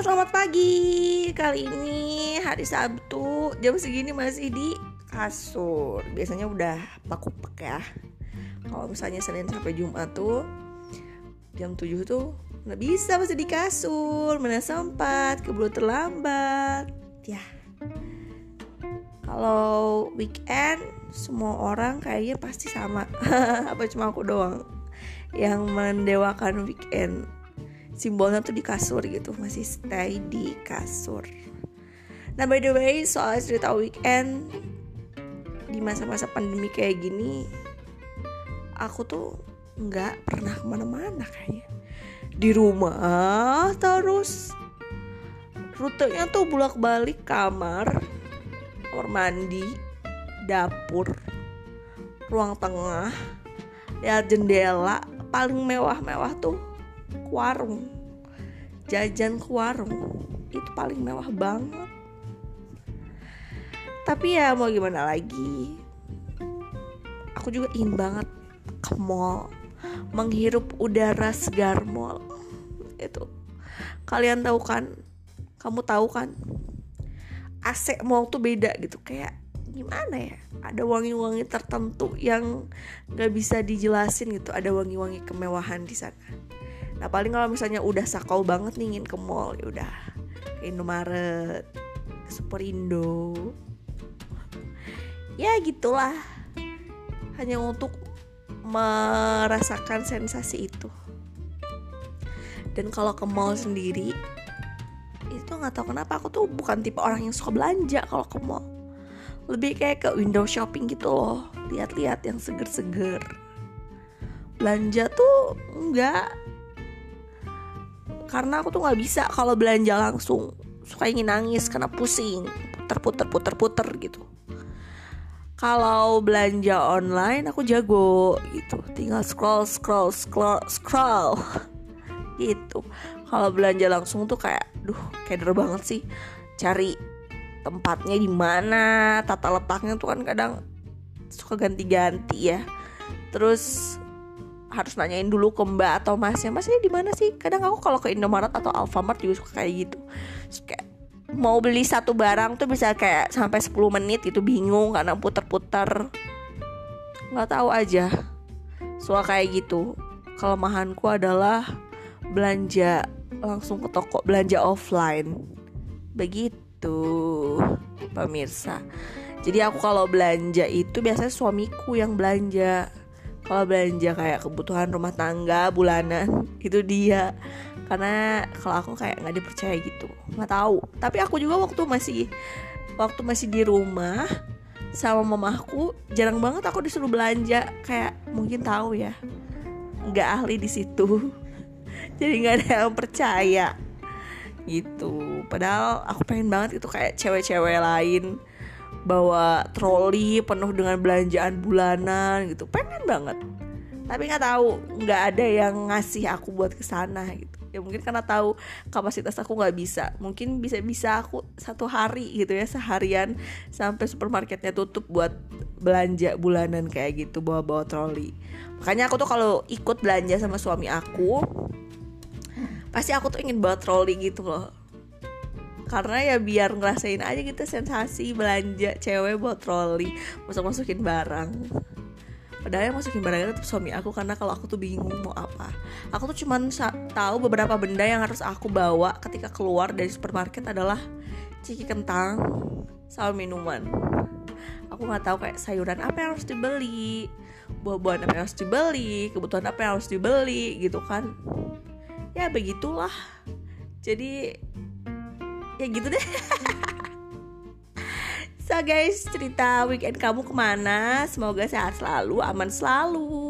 Selamat pagi. Kali ini hari Sabtu Jam segini masih di kasur. Biasanya udah pakupek ya. Kalau misalnya Senin sampai Jumat tuh Jam 7 tuh Nggak bisa masih di kasur. Mana sempat Keburu terlambat. Ya. Kalau weekend Semua orang kayaknya pasti sama. Apa cuma aku doang Yang mendewakan weekend simbolnya tuh di kasur gitu masih stay di kasur. Nah by the way soal cerita weekend di masa-masa pandemi kayak gini aku tuh nggak pernah ke mana-mana kayaknya. Di rumah terus rutenya tuh bolak-balik kamar kamar mandi dapur ruang tengah ya jendela paling mewah-mewah tuh warung. Jajan ke warung. Itu paling mewah banget. Tapi ya mau gimana lagi? Aku juga ingin banget ke mall. Menghirup udara segar mall. Itu. Kalian tahu kan? Kamu tahu kan? AC mall tuh beda gitu. Kayak gimana ya? Ada wangi-wangi tertentu yang nggak bisa dijelasin gitu. Ada wangi-wangi kemewahan di sana Nah paling kalau misalnya udah sakau banget nih ingin ke mall ya udah ke Indomaret, ke Superindo. Ya gitulah. Hanya untuk merasakan sensasi itu. Dan kalau ke mall sendiri itu nggak tahu kenapa aku tuh bukan tipe orang yang suka belanja kalau ke mall. Lebih kayak ke window shopping gitu loh. Lihat-lihat yang seger-seger. Belanja tuh enggak karena aku tuh nggak bisa kalau belanja langsung. Suka ingin nangis karena pusing. Puter puter puter puter gitu. Kalau belanja online aku jago gitu. Tinggal scroll scroll scroll scroll. Gitu. Kalau belanja langsung tuh kayak duh keder banget sih. Cari tempatnya di mana tata letaknya tuh kan kadang suka ganti-ganti ya. Terus harus nanyain dulu ke mbak atau masnya masnya di mana sih? Kadang aku kalau ke Indomaret atau Alfamart juga suka kayak gitu. Terus kayak mau beli satu barang tuh bisa kayak sampai 10 menit itu bingung karena puter-puter. Nggak tahu aja. Suka kayak gitu. Kelemahanku adalah belanja langsung ke toko belanja offline. Begitu pemirsa. Jadi aku kalau belanja itu biasanya suamiku yang belanja kalau belanja kayak kebutuhan rumah tangga bulanan itu dia. Karena kalau aku kayak nggak dipercaya gitu nggak tahu. Tapi aku juga waktu masih waktu masih di rumah sama mamaku jarang banget aku disuruh belanja. Kayak mungkin tahu ya nggak ahli di situ. Jadi nggak ada yang percaya gitu. Padahal aku pengen banget itu kayak cewek-cewek lain bawa troli penuh dengan belanjaan bulanan gitu. Pengen banget. Tapi nggak tahu nggak ada yang ngasih aku buat ke sana gitu. Ya mungkin karena tahu kapasitas aku nggak bisa. Mungkin bisa bisa aku satu hari gitu ya seharian sampai supermarketnya tutup buat belanja bulanan kayak gitu bawa bawa troli. Makanya aku tuh kalau ikut belanja sama suami aku pasti aku tuh ingin bawa troli gitu loh karena ya biar ngerasain aja gitu sensasi belanja cewek buat troli. Masuk masukin barang. Padahal yang masukin barang itu suami aku karena kalau aku tuh bingung mau apa. Aku tuh cuman tahu beberapa benda yang harus aku bawa ketika keluar dari supermarket adalah ciki kentang sama minuman. Aku nggak tahu kayak sayuran apa yang harus dibeli buah-buahan apa yang harus dibeli kebutuhan apa yang harus dibeli gitu kan. Ya begitulah. Jadi ya gitu deh So guys, cerita weekend kamu ke mana? Semoga sehat selalu, aman selalu.